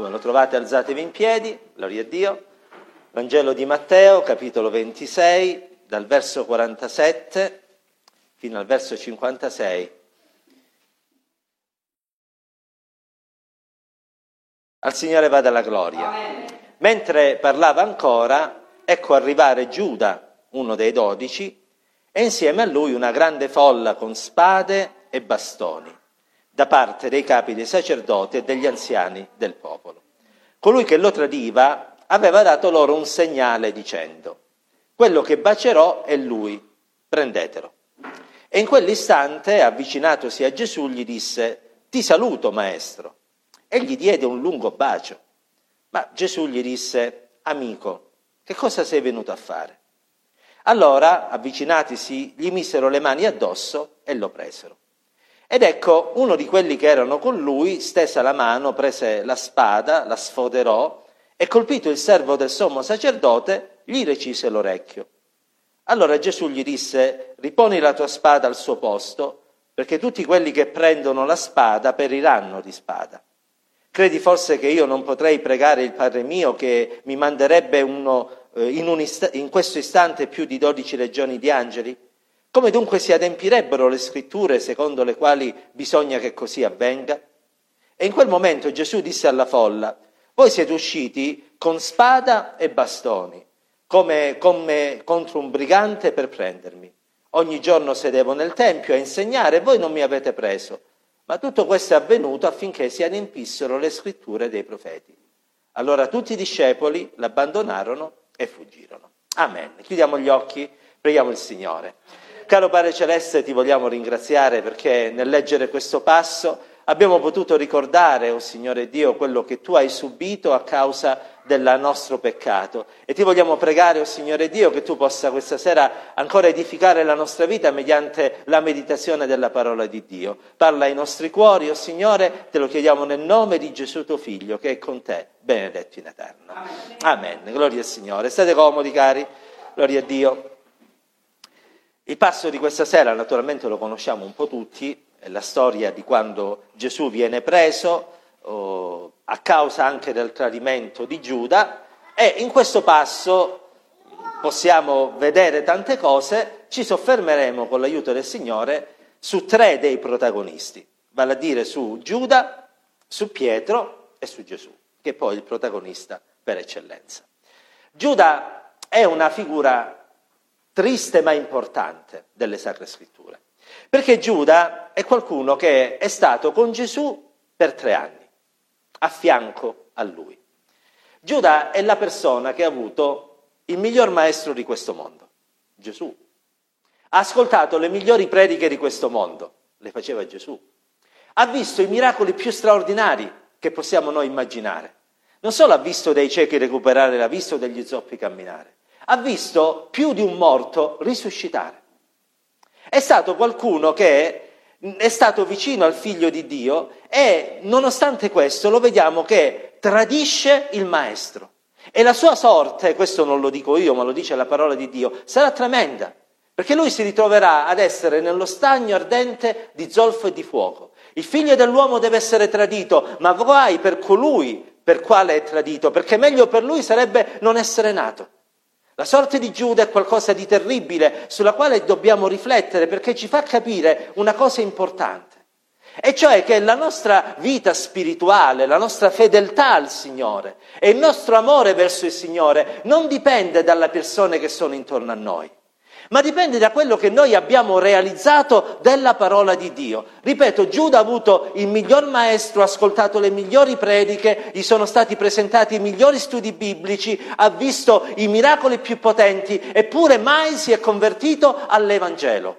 Come lo trovate alzatevi in piedi, gloria a Dio. Vangelo di Matteo, capitolo 26, dal verso 47 fino al verso 56. Al Signore vada la gloria. Amen. Mentre parlava ancora, ecco arrivare Giuda, uno dei dodici, e insieme a lui una grande folla con spade e bastoni, da parte dei capi dei sacerdoti e degli anziani del popolo. Colui che lo tradiva aveva dato loro un segnale dicendo, quello che bacerò è lui, prendetelo. E in quell'istante, avvicinatosi a Gesù, gli disse, ti saluto, maestro. E gli diede un lungo bacio. Ma Gesù gli disse, amico, che cosa sei venuto a fare? Allora, avvicinatisi, gli misero le mani addosso e lo presero. Ed ecco, uno di quelli che erano con lui stesa la mano, prese la spada, la sfoderò e colpito il servo del sommo sacerdote, gli recise l'orecchio. Allora Gesù gli disse, riponi la tua spada al suo posto, perché tutti quelli che prendono la spada periranno di spada. Credi forse che io non potrei pregare il Padre mio che mi manderebbe uno, eh, in, ist- in questo istante più di dodici legioni di angeli? Come dunque si adempirebbero le scritture secondo le quali bisogna che così avvenga? E in quel momento Gesù disse alla folla, voi siete usciti con spada e bastoni, come, come contro un brigante per prendermi. Ogni giorno sedevo nel Tempio a insegnare e voi non mi avete preso. Ma tutto questo è avvenuto affinché si adempissero le scritture dei profeti. Allora tutti i discepoli l'abbandonarono e fuggirono. Amen. Chiudiamo gli occhi, preghiamo il Signore. Caro Padre Celeste, ti vogliamo ringraziare perché nel leggere questo passo abbiamo potuto ricordare, oh Signore Dio, quello che tu hai subito a causa del nostro peccato. E ti vogliamo pregare, oh Signore Dio, che tu possa questa sera ancora edificare la nostra vita mediante la meditazione della parola di Dio. Parla ai nostri cuori, oh Signore, te lo chiediamo nel nome di Gesù tuo Figlio, che è con te, benedetto in eterno. Amen. Amen. Gloria al Signore. State comodi, cari. Gloria a Dio. Il passo di questa sera, naturalmente, lo conosciamo un po' tutti, è la storia di quando Gesù viene preso oh, a causa anche del tradimento di Giuda e in questo passo possiamo vedere tante cose, ci soffermeremo con l'aiuto del Signore su tre dei protagonisti, vale a dire su Giuda, su Pietro e su Gesù, che è poi il protagonista per eccellenza. Giuda è una figura triste ma importante delle Sacre Scritture. Perché Giuda è qualcuno che è stato con Gesù per tre anni, a fianco a lui. Giuda è la persona che ha avuto il miglior maestro di questo mondo, Gesù. Ha ascoltato le migliori prediche di questo mondo, le faceva Gesù. Ha visto i miracoli più straordinari che possiamo noi immaginare. Non solo ha visto dei ciechi recuperare la vista o degli zoppi camminare, ha visto più di un morto risuscitare. È stato qualcuno che è stato vicino al figlio di Dio e nonostante questo lo vediamo che tradisce il maestro. E la sua sorte, questo non lo dico io, ma lo dice la parola di Dio, sarà tremenda, perché lui si ritroverà ad essere nello stagno ardente di zolfo e di fuoco. Il figlio dell'uomo deve essere tradito, ma guai per colui per quale è tradito, perché meglio per lui sarebbe non essere nato. La sorte di Giuda è qualcosa di terribile sulla quale dobbiamo riflettere perché ci fa capire una cosa importante, e cioè che la nostra vita spirituale, la nostra fedeltà al Signore e il nostro amore verso il Signore non dipende dalle persone che sono intorno a noi ma dipende da quello che noi abbiamo realizzato della parola di Dio. Ripeto, Giuda ha avuto il miglior maestro, ha ascoltato le migliori prediche, gli sono stati presentati i migliori studi biblici, ha visto i miracoli più potenti, eppure mai si è convertito all'Evangelo.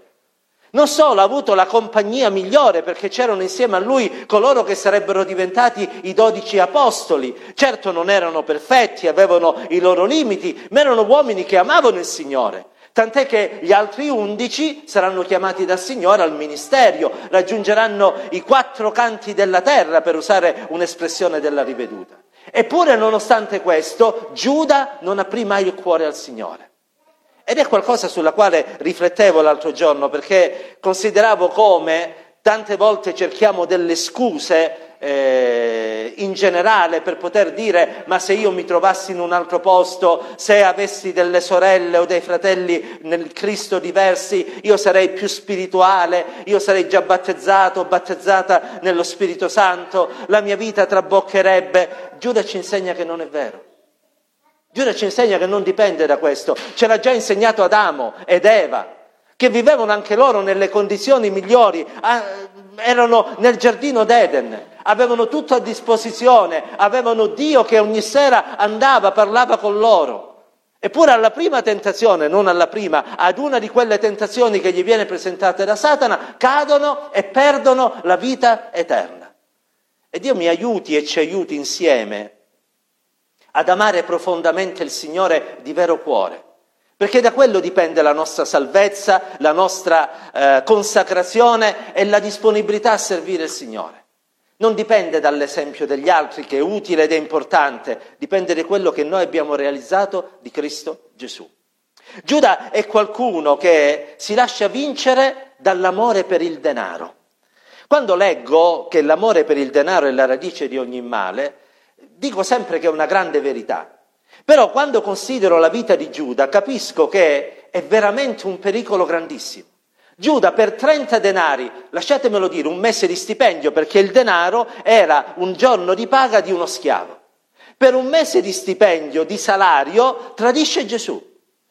Non solo ha avuto la compagnia migliore perché c'erano insieme a lui coloro che sarebbero diventati i dodici apostoli. Certo non erano perfetti, avevano i loro limiti, ma erano uomini che amavano il Signore. Tant'è che gli altri undici saranno chiamati dal Signore al ministero, raggiungeranno i quattro canti della terra, per usare un'espressione della riveduta. Eppure, nonostante questo, Giuda non aprì mai il cuore al Signore. Ed è qualcosa sulla quale riflettevo l'altro giorno, perché consideravo come tante volte cerchiamo delle scuse eh, in generale per poter dire ma se io mi trovassi in un altro posto, se avessi delle sorelle o dei fratelli nel Cristo diversi, io sarei più spirituale, io sarei già battezzato, battezzata nello Spirito Santo, la mia vita traboccherebbe. Giuda ci insegna che non è vero. Giuda ci insegna che non dipende da questo. Ce l'ha già insegnato Adamo ed Eva che vivevano anche loro nelle condizioni migliori, ah, erano nel giardino d'Eden, avevano tutto a disposizione, avevano Dio che ogni sera andava, parlava con loro. Eppure alla prima tentazione, non alla prima, ad una di quelle tentazioni che gli viene presentata da Satana, cadono e perdono la vita eterna. E Dio mi aiuti e ci aiuti insieme ad amare profondamente il Signore di vero cuore perché da quello dipende la nostra salvezza, la nostra eh, consacrazione e la disponibilità a servire il Signore. Non dipende dall'esempio degli altri, che è utile ed è importante, dipende da quello che noi abbiamo realizzato di Cristo Gesù. Giuda è qualcuno che si lascia vincere dall'amore per il denaro. Quando leggo che l'amore per il denaro è la radice di ogni male, dico sempre che è una grande verità. Però quando considero la vita di Giuda capisco che è veramente un pericolo grandissimo. Giuda per 30 denari, lasciatemelo dire, un mese di stipendio, perché il denaro era un giorno di paga di uno schiavo. Per un mese di stipendio, di salario, tradisce Gesù.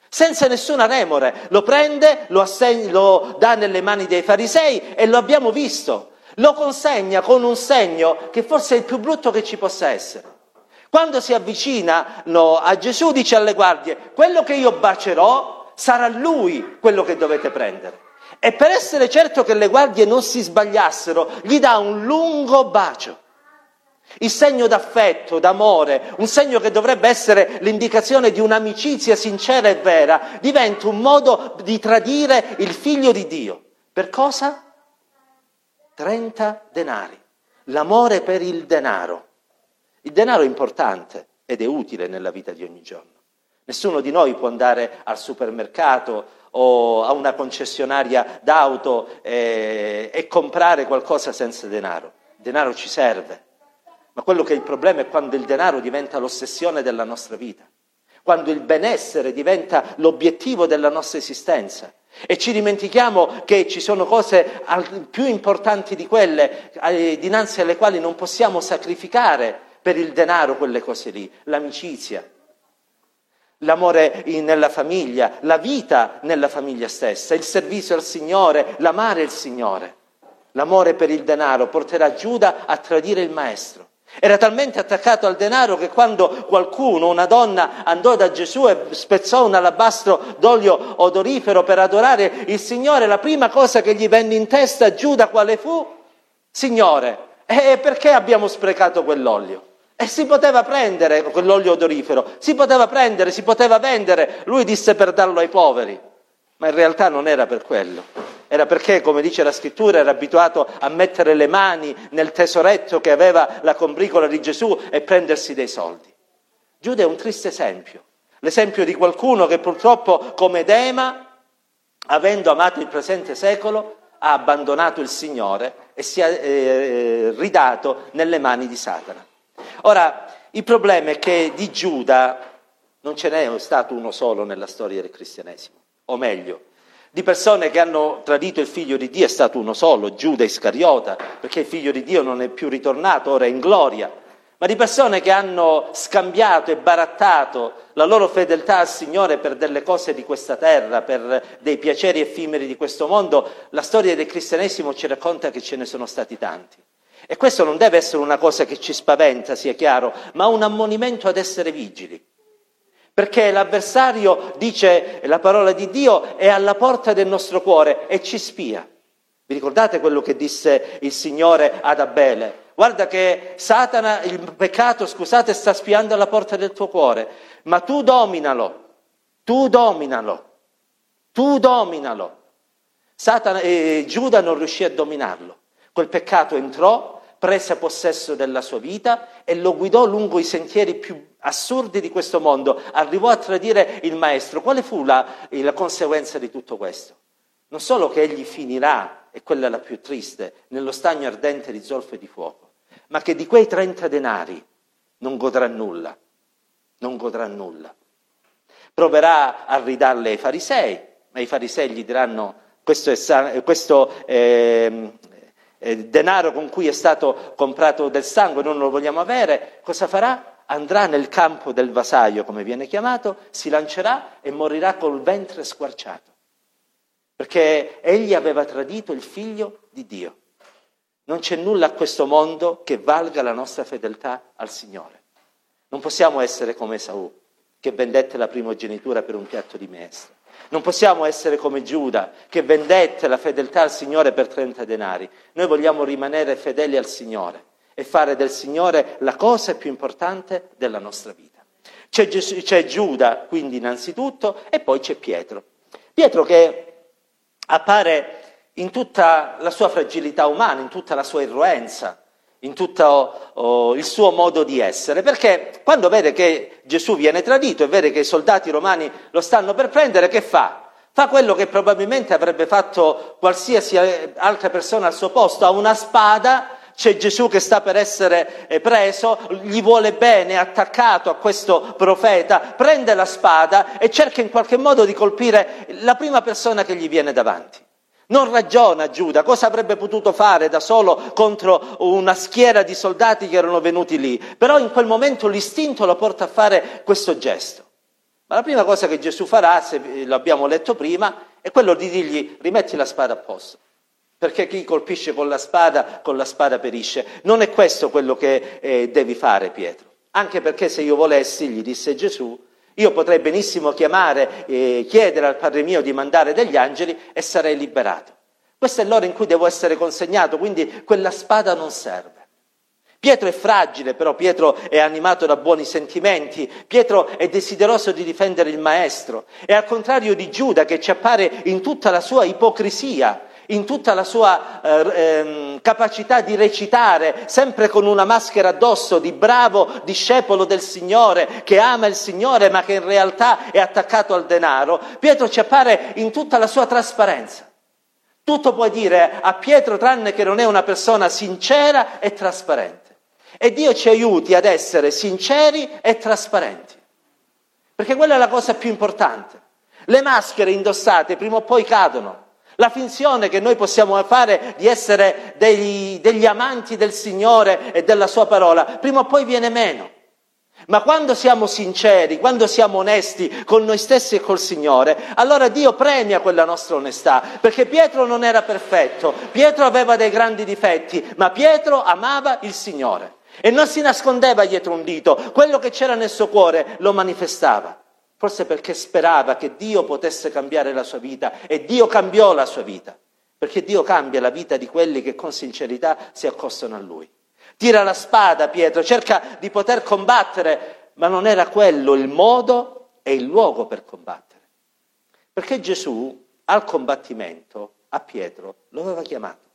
Senza nessuna remore, lo prende, lo, assegna, lo dà nelle mani dei farisei e lo abbiamo visto. Lo consegna con un segno che forse è il più brutto che ci possa essere. Quando si avvicinano a Gesù dice alle guardie, quello che io bacerò sarà lui quello che dovete prendere. E per essere certo che le guardie non si sbagliassero, gli dà un lungo bacio. Il segno d'affetto, d'amore, un segno che dovrebbe essere l'indicazione di un'amicizia sincera e vera, diventa un modo di tradire il figlio di Dio. Per cosa? 30 denari. L'amore per il denaro. Il denaro è importante ed è utile nella vita di ogni giorno. Nessuno di noi può andare al supermercato o a una concessionaria d'auto e, e comprare qualcosa senza denaro. Il denaro ci serve, ma quello che è il problema è quando il denaro diventa l'ossessione della nostra vita, quando il benessere diventa l'obiettivo della nostra esistenza. E ci dimentichiamo che ci sono cose più importanti di quelle eh, dinanzi alle quali non possiamo sacrificare per il denaro quelle cose lì, l'amicizia, l'amore nella famiglia, la vita nella famiglia stessa, il servizio al Signore, l'amare il Signore. L'amore per il denaro porterà Giuda a tradire il maestro. Era talmente attaccato al denaro che quando qualcuno, una donna, andò da Gesù e spezzò un alabastro d'olio odorifero per adorare il Signore, la prima cosa che gli venne in testa, Giuda, quale fu? Signore, e perché abbiamo sprecato quell'olio? E si poteva prendere quell'olio odorifero, si poteva prendere, si poteva vendere. Lui disse per darlo ai poveri, ma in realtà non era per quello. Era perché, come dice la scrittura, era abituato a mettere le mani nel tesoretto che aveva la combricola di Gesù e prendersi dei soldi. Giuda è un triste esempio, l'esempio di qualcuno che purtroppo, come Dema, avendo amato il presente secolo, ha abbandonato il Signore e si è eh, ridato nelle mani di Satana. Ora, il problema è che di Giuda non ce n'è stato uno solo nella storia del cristianesimo, o meglio, di persone che hanno tradito il figlio di Dio è stato uno solo, Giuda Iscariota, perché il figlio di Dio non è più ritornato, ora è in gloria, ma di persone che hanno scambiato e barattato la loro fedeltà al Signore per delle cose di questa terra, per dei piaceri effimeri di questo mondo, la storia del cristianesimo ci racconta che ce ne sono stati tanti. E questo non deve essere una cosa che ci spaventa, sia chiaro, ma un ammonimento ad essere vigili. Perché l'avversario, dice la parola di Dio, è alla porta del nostro cuore e ci spia. Vi ricordate quello che disse il Signore ad Abele? Guarda che Satana, il peccato, scusate, sta spiando alla porta del tuo cuore, ma tu dominalo, tu dominalo, tu dominalo. Satana, eh, Giuda non riuscì a dominarlo. Quel peccato entrò, prese possesso della sua vita e lo guidò lungo i sentieri più assurdi di questo mondo, arrivò a tradire il maestro. Quale fu la, la conseguenza di tutto questo? Non solo che egli finirà, e quella è la più triste, nello stagno ardente di zolfo e di fuoco, ma che di quei 30 denari non godrà nulla, non godrà nulla. Proverà a ridarle ai farisei, ma i farisei gli diranno questo, è, questo eh, eh, denaro con cui è stato comprato del sangue, non lo vogliamo avere, cosa farà? Andrà nel campo del vasaio, come viene chiamato, si lancerà e morirà col ventre squarciato, perché egli aveva tradito il figlio di Dio. Non c'è nulla a questo mondo che valga la nostra fedeltà al Signore. Non possiamo essere come Esaù, che vendette la primogenitura per un piatto di minestra. Non possiamo essere come Giuda, che vendette la fedeltà al Signore per 30 denari. Noi vogliamo rimanere fedeli al Signore e fare del Signore la cosa più importante della nostra vita. C'è, Gesù, c'è Giuda, quindi innanzitutto, e poi c'è Pietro. Pietro che appare in tutta la sua fragilità umana, in tutta la sua irruenza, in tutto oh, il suo modo di essere, perché quando vede che Gesù viene tradito e vede che i soldati romani lo stanno per prendere, che fa? Fa quello che probabilmente avrebbe fatto qualsiasi altra persona al suo posto, ha una spada, c'è Gesù che sta per essere eh, preso, gli vuole bene, attaccato a questo profeta, prende la spada e cerca in qualche modo di colpire la prima persona che gli viene davanti. Non ragiona Giuda, cosa avrebbe potuto fare da solo contro una schiera di soldati che erano venuti lì? Però in quel momento l'istinto lo porta a fare questo gesto. Ma la prima cosa che Gesù farà, se lo abbiamo letto prima, è quello di dirgli rimetti la spada a posto. Perché chi colpisce con la spada, con la spada perisce. Non è questo quello che eh, devi fare, Pietro. Anche perché se io volessi, gli disse Gesù, io potrei benissimo chiamare e chiedere al Padre mio di mandare degli angeli e sarei liberato. Questo è l'ora in cui devo essere consegnato, quindi quella spada non serve. Pietro è fragile, però Pietro è animato da buoni sentimenti, Pietro è desideroso di difendere il Maestro, e al contrario di Giuda che ci appare in tutta la sua ipocrisia, in tutta la sua eh, ehm, capacità di recitare, sempre con una maschera addosso di bravo discepolo del Signore, che ama il Signore ma che in realtà è attaccato al denaro, Pietro ci appare in tutta la sua trasparenza. Tutto puoi dire a Pietro tranne che non è una persona sincera e trasparente. E Dio ci aiuti ad essere sinceri e trasparenti. Perché quella è la cosa più importante. Le maschere indossate prima o poi cadono. La finzione che noi possiamo fare di essere degli, degli amanti del Signore e della Sua parola, prima o poi viene meno. Ma quando siamo sinceri, quando siamo onesti con noi stessi e col Signore, allora Dio premia quella nostra onestà, perché Pietro non era perfetto, Pietro aveva dei grandi difetti, ma Pietro amava il Signore e non si nascondeva dietro un dito, quello che c'era nel suo cuore lo manifestava forse perché sperava che Dio potesse cambiare la sua vita e Dio cambiò la sua vita, perché Dio cambia la vita di quelli che con sincerità si accostano a Lui. Tira la spada Pietro, cerca di poter combattere, ma non era quello il modo e il luogo per combattere. Perché Gesù al combattimento a Pietro lo aveva chiamato,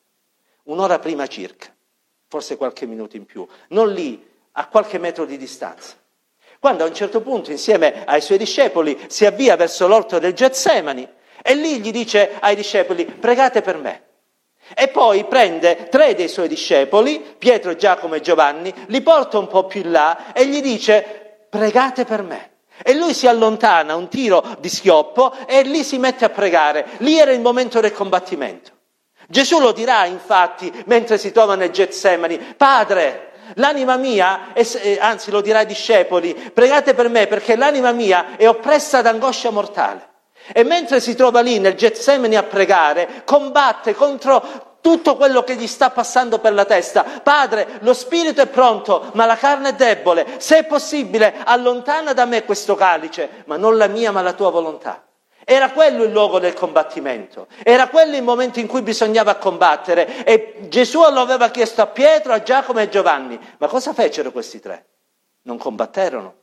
un'ora prima circa, forse qualche minuto in più, non lì, a qualche metro di distanza quando a un certo punto insieme ai suoi discepoli si avvia verso l'orto del Getsemani e lì gli dice ai discepoli pregate per me. E poi prende tre dei suoi discepoli, Pietro, Giacomo e Giovanni, li porta un po' più in là e gli dice pregate per me. E lui si allontana un tiro di schioppo e lì si mette a pregare. Lì era il momento del combattimento. Gesù lo dirà infatti mentre si trova nel Getsemani, Padre, L'anima mia, è, anzi lo dirà ai discepoli, pregate per me perché l'anima mia è oppressa da angoscia mortale. E mentre si trova lì nel Getsemani a pregare, combatte contro tutto quello che gli sta passando per la testa. Padre, lo spirito è pronto, ma la carne è debole. Se è possibile, allontana da me questo calice, ma non la mia, ma la tua volontà. Era quello il luogo del combattimento, era quello il momento in cui bisognava combattere e Gesù lo aveva chiesto a Pietro, a Giacomo e a Giovanni. Ma cosa fecero questi tre? Non combatterono,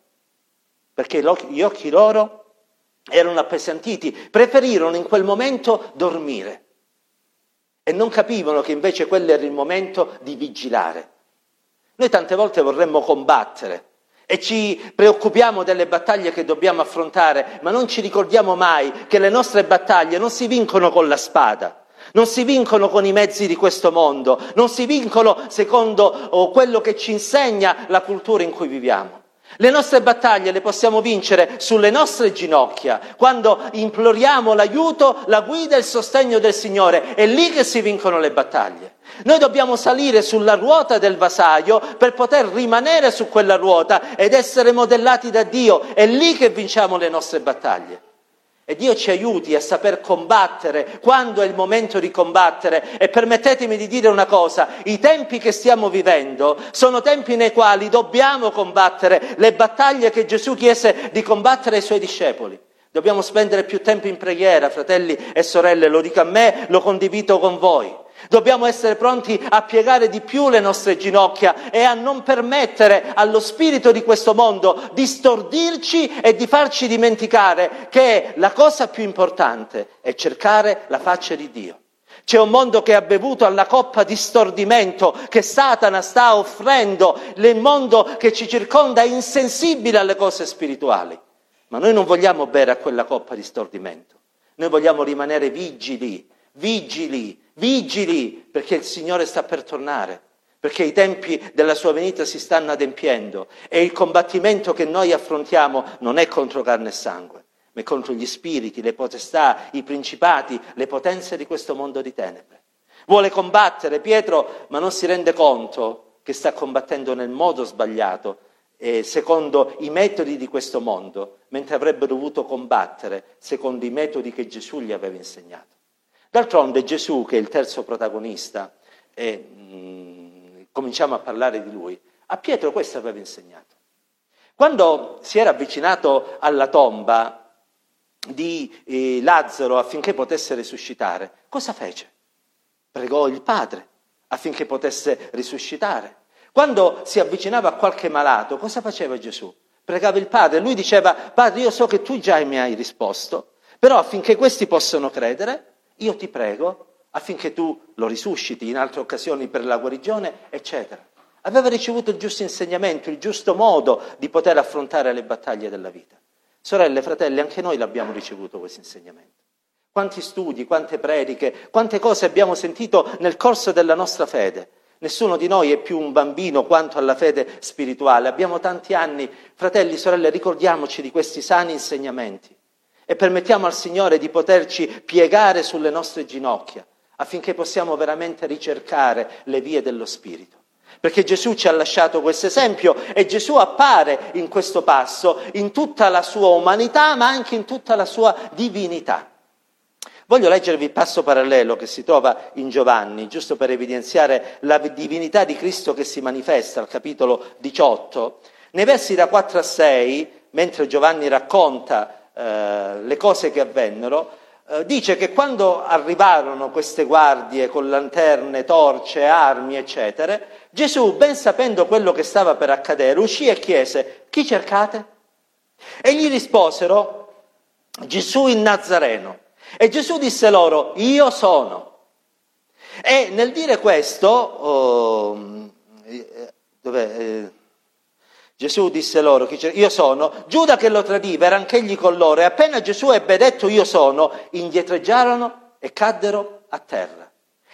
perché gli occhi loro erano appesantiti, preferirono in quel momento dormire e non capivano che invece quello era il momento di vigilare. Noi tante volte vorremmo combattere, e ci preoccupiamo delle battaglie che dobbiamo affrontare, ma non ci ricordiamo mai che le nostre battaglie non si vincono con la spada, non si vincono con i mezzi di questo mondo, non si vincono secondo oh, quello che ci insegna la cultura in cui viviamo. Le nostre battaglie le possiamo vincere sulle nostre ginocchia, quando imploriamo l'aiuto, la guida e il sostegno del Signore. È lì che si vincono le battaglie. Noi dobbiamo salire sulla ruota del vasaio per poter rimanere su quella ruota ed essere modellati da Dio. È lì che vinciamo le nostre battaglie. E Dio ci aiuti a saper combattere quando è il momento di combattere. E permettetemi di dire una cosa, i tempi che stiamo vivendo sono tempi nei quali dobbiamo combattere le battaglie che Gesù chiese di combattere ai suoi discepoli. Dobbiamo spendere più tempo in preghiera, fratelli e sorelle, lo dico a me, lo condivido con voi. Dobbiamo essere pronti a piegare di più le nostre ginocchia e a non permettere allo spirito di questo mondo di stordirci e di farci dimenticare che la cosa più importante è cercare la faccia di Dio. C'è un mondo che ha bevuto alla coppa di stordimento che Satana sta offrendo, il mondo che ci circonda è insensibile alle cose spirituali. Ma noi non vogliamo bere a quella coppa di stordimento, noi vogliamo rimanere vigili, vigili, vigili perché il Signore sta per tornare, perché i tempi della sua venuta si stanno adempiendo e il combattimento che noi affrontiamo non è contro carne e sangue, ma è contro gli spiriti, le potestà, i principati, le potenze di questo mondo di tenebre. Vuole combattere Pietro, ma non si rende conto che sta combattendo nel modo sbagliato, eh, secondo i metodi di questo mondo, mentre avrebbe dovuto combattere secondo i metodi che Gesù gli aveva insegnato. D'altronde Gesù, che è il terzo protagonista, e mh, mm, cominciamo a parlare di lui, a Pietro questo aveva insegnato. Quando si era avvicinato alla tomba di eh, Lazzaro affinché potesse risuscitare, cosa fece? Pregò il padre affinché potesse risuscitare. Quando si avvicinava a qualche malato, cosa faceva Gesù? Pregava il padre, lui diceva, padre io so che tu già mi hai risposto, però affinché questi possano credere, io ti prego affinché tu lo risusciti in altre occasioni per la guarigione, eccetera. Aveva ricevuto il giusto insegnamento, il giusto modo di poter affrontare le battaglie della vita. Sorelle, fratelli, anche noi l'abbiamo ricevuto questo insegnamento. Quanti studi, quante prediche, quante cose abbiamo sentito nel corso della nostra fede. Nessuno di noi è più un bambino quanto alla fede spirituale. Abbiamo tanti anni. Fratelli, sorelle, ricordiamoci di questi sani insegnamenti e permettiamo al Signore di poterci piegare sulle nostre ginocchia affinché possiamo veramente ricercare le vie dello Spirito. Perché Gesù ci ha lasciato questo esempio e Gesù appare in questo passo in tutta la sua umanità ma anche in tutta la sua divinità. Voglio leggervi il passo parallelo che si trova in Giovanni, giusto per evidenziare la divinità di Cristo che si manifesta al capitolo 18. Nei versi da 4 a 6, mentre Giovanni racconta eh, le cose che avvennero, eh, dice che quando arrivarono queste guardie con lanterne, torce, armi, eccetera, Gesù, ben sapendo quello che stava per accadere, uscì e chiese, chi cercate? E gli risposero, Gesù il Nazareno. E Gesù disse loro, io sono. E nel dire questo, oh, eh, dov'è? Eh, Gesù disse loro, io sono, Giuda che lo tradiva era anch'egli con loro e appena Gesù ebbe detto io sono, indietreggiarono e caddero a terra.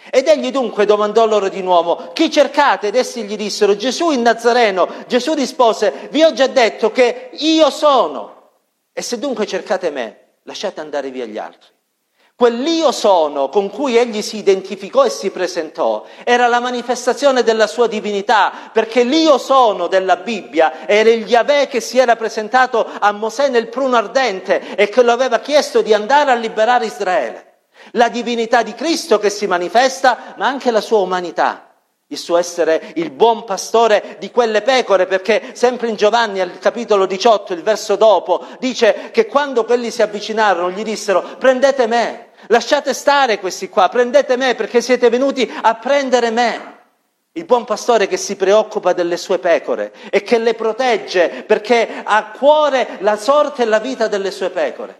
Ed egli dunque domandò loro di nuovo, chi cercate? Ed essi gli dissero, Gesù il Nazareno. Gesù rispose, vi ho già detto che io sono. E se dunque cercate me, lasciate andare via gli altri. Quell'io sono con cui egli si identificò e si presentò era la manifestazione della sua divinità, perché l'io sono della Bibbia era il Yahweh che si era presentato a Mosè nel pruno ardente e che lo aveva chiesto di andare a liberare Israele. La divinità di Cristo che si manifesta, ma anche la sua umanità il suo essere il buon pastore di quelle pecore, perché sempre in Giovanni al capitolo 18, il verso dopo, dice che quando quelli si avvicinarono gli dissero prendete me, Lasciate stare questi qua, prendete me perché siete venuti a prendere me. Il buon pastore che si preoccupa delle sue pecore e che le protegge perché ha a cuore la sorte e la vita delle sue pecore.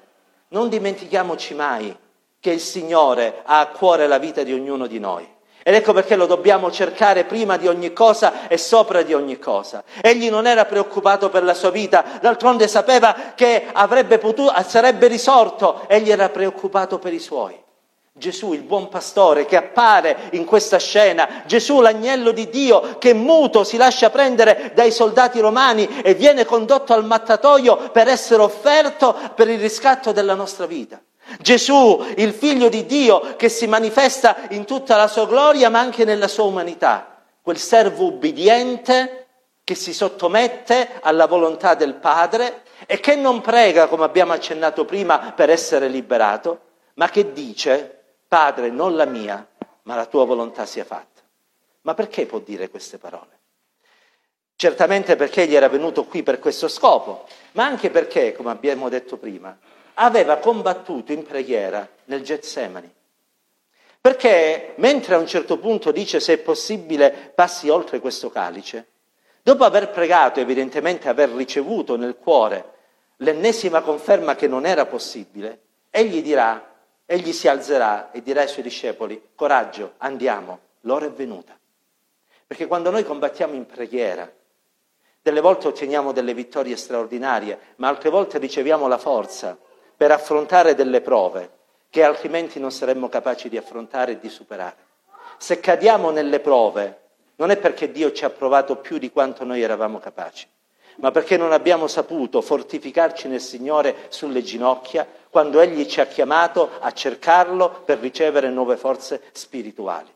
Non dimentichiamoci mai che il Signore ha a cuore la vita di ognuno di noi. Ed ecco perché lo dobbiamo cercare prima di ogni cosa e sopra di ogni cosa. Egli non era preoccupato per la sua vita, d'altronde sapeva che potuto, sarebbe risorto, egli era preoccupato per i suoi. Gesù il buon pastore che appare in questa scena, Gesù l'agnello di Dio che muto si lascia prendere dai soldati romani e viene condotto al mattatoio per essere offerto per il riscatto della nostra vita. Gesù, il figlio di Dio che si manifesta in tutta la sua gloria ma anche nella sua umanità, quel servo ubbidiente che si sottomette alla volontà del Padre e che non prega, come abbiamo accennato prima, per essere liberato, ma che dice Padre, non la mia, ma la tua volontà sia fatta. Ma perché può dire queste parole? Certamente perché egli era venuto qui per questo scopo, ma anche perché, come abbiamo detto prima, aveva combattuto in preghiera nel Getsemani. Perché mentre a un certo punto dice se è possibile passi oltre questo calice, dopo aver pregato, evidentemente aver ricevuto nel cuore l'ennesima conferma che non era possibile, egli dirà egli si alzerà e dirà ai suoi discepoli, coraggio, andiamo, l'ora è venuta. Perché quando noi combattiamo in preghiera, delle volte otteniamo delle vittorie straordinarie, ma altre volte riceviamo la forza per affrontare delle prove che altrimenti non saremmo capaci di affrontare e di superare. Se cadiamo nelle prove, non è perché Dio ci ha provato più di quanto noi eravamo capaci, ma perché non abbiamo saputo fortificarci nel Signore sulle ginocchia quando Egli ci ha chiamato a cercarlo per ricevere nuove forze spirituali.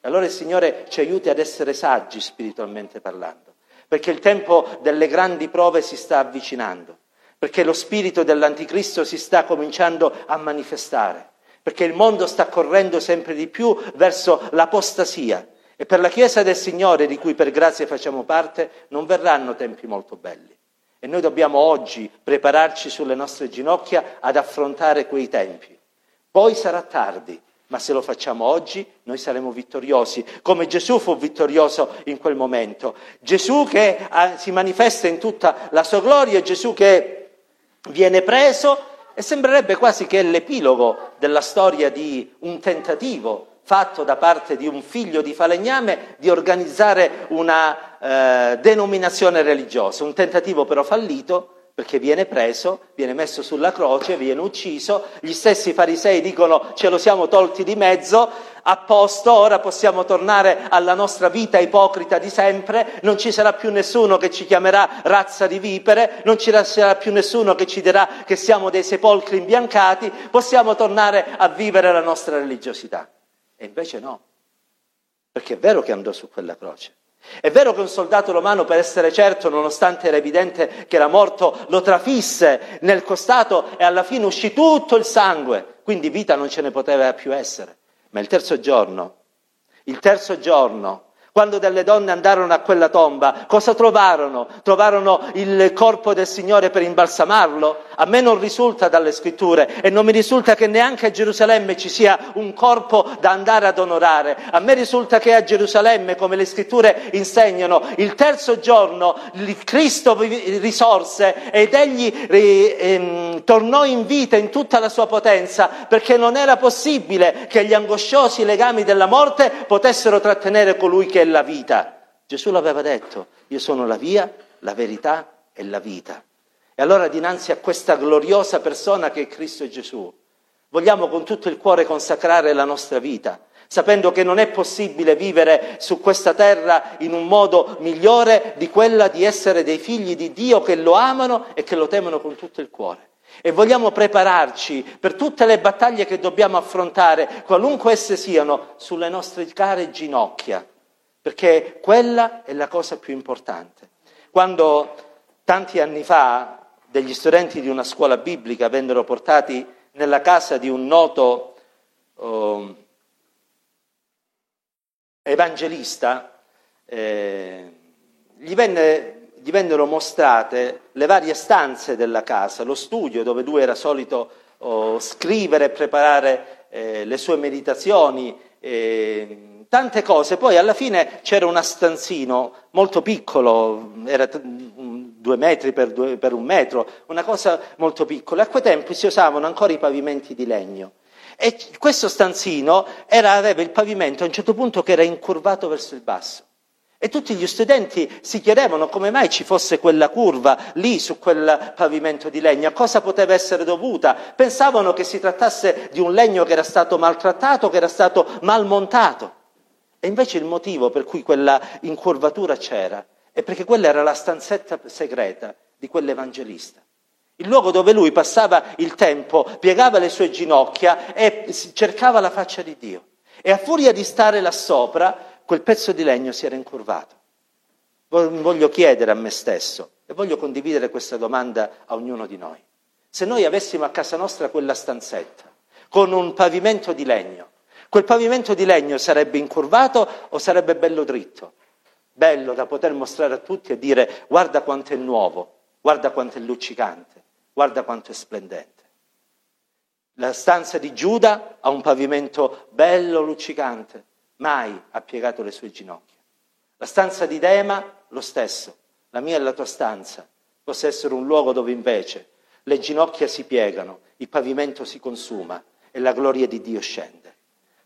Allora il Signore ci aiuti ad essere saggi spiritualmente parlando, perché il tempo delle grandi prove si sta avvicinando, perché lo spirito dell'anticristo si sta cominciando a manifestare, perché il mondo sta correndo sempre di più verso l'apostasia e per la Chiesa del Signore, di cui per grazia facciamo parte, non verranno tempi molto belli. E noi dobbiamo oggi prepararci sulle nostre ginocchia ad affrontare quei tempi. Poi sarà tardi, ma se lo facciamo oggi noi saremo vittoriosi, come Gesù fu vittorioso in quel momento. Gesù che ah, si manifesta in tutta la sua gloria, Gesù che viene preso e sembrerebbe quasi che è l'epilogo della storia di un tentativo fatto da parte di un figlio di falegname di organizzare una eh, denominazione religiosa, un tentativo però fallito perché viene preso, viene messo sulla croce, viene ucciso, gli stessi farisei dicono ce lo siamo tolti di mezzo, a posto, ora possiamo tornare alla nostra vita ipocrita di sempre, non ci sarà più nessuno che ci chiamerà razza di vipere, non ci sarà più nessuno che ci dirà che siamo dei sepolcri imbiancati, possiamo tornare a vivere la nostra religiosità. E invece no, perché è vero che andò su quella croce. È vero che un soldato romano, per essere certo, nonostante era evidente che era morto, lo trafisse nel costato e alla fine uscì tutto il sangue, quindi vita non ce ne poteva più essere. Ma il terzo giorno, il terzo giorno, quando delle donne andarono a quella tomba, cosa trovarono? Trovarono il corpo del Signore per imbalsamarlo? A me non risulta dalle scritture e non mi risulta che neanche a Gerusalemme ci sia un corpo da andare ad onorare. A me risulta che a Gerusalemme, come le scritture insegnano, il terzo giorno Cristo risorse ed egli ehm, tornò in vita in tutta la sua potenza perché non era possibile che gli angosciosi legami della morte potessero trattenere colui che è la vita. Gesù l'aveva detto, io sono la via, la verità e la vita. E allora dinanzi a questa gloriosa persona che è Cristo Gesù, vogliamo con tutto il cuore consacrare la nostra vita, sapendo che non è possibile vivere su questa terra in un modo migliore di quella di essere dei figli di Dio che lo amano e che lo temono con tutto il cuore. E vogliamo prepararci per tutte le battaglie che dobbiamo affrontare, qualunque esse siano, sulle nostre care ginocchia perché quella è la cosa più importante. Quando tanti anni fa degli studenti di una scuola biblica vennero portati nella casa di un noto oh, evangelista, eh, gli, venne, gli, vennero mostrate le varie stanze della casa, lo studio dove lui era solito oh, scrivere e preparare eh, le sue meditazioni. Eh, tante cose, poi alla fine c'era un stanzino molto piccolo, era due metri per, due, per un metro, una cosa molto piccola. A quei tempi si usavano ancora i pavimenti di legno. E questo stanzino era, aveva il pavimento a un certo punto che era incurvato verso il basso. E tutti gli studenti si chiedevano come mai ci fosse quella curva lì su quel pavimento di legno, a cosa poteva essere dovuta. Pensavano che si trattasse di un legno che era stato maltrattato, che era stato mal montato. E invece il motivo per cui quella incurvatura c'era è perché quella era la stanzetta segreta di quell'evangelista. Il luogo dove lui passava il tempo, piegava le sue ginocchia e cercava la faccia di Dio. E a furia di stare là sopra, quel pezzo di legno si era incurvato. Voglio chiedere a me stesso e voglio condividere questa domanda a ognuno di noi. Se noi avessimo a casa nostra quella stanzetta con un pavimento di legno, quel pavimento di legno sarebbe incurvato o sarebbe bello dritto? Bello da poter mostrare a tutti e dire guarda quanto è nuovo, guarda quanto è luccicante, guarda quanto è splendente. La stanza di Giuda ha un pavimento bello, luccicante, mai ha piegato le sue ginocchia. La stanza di Dema, lo stesso, la mia e la tua stanza, possa essere un luogo dove invece le ginocchia si piegano, il pavimento si consuma e la gloria di Dio scende.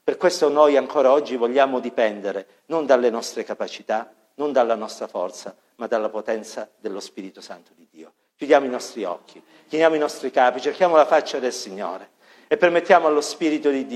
Per questo noi ancora oggi vogliamo dipendere non dalle nostre capacità, non dalla nostra forza, ma dalla potenza dello Spirito Santo di Dio. Chiudiamo i nostri occhi, chiniamo i nostri capi, cerchiamo la faccia del Signore e permettiamo allo Spirito di Dio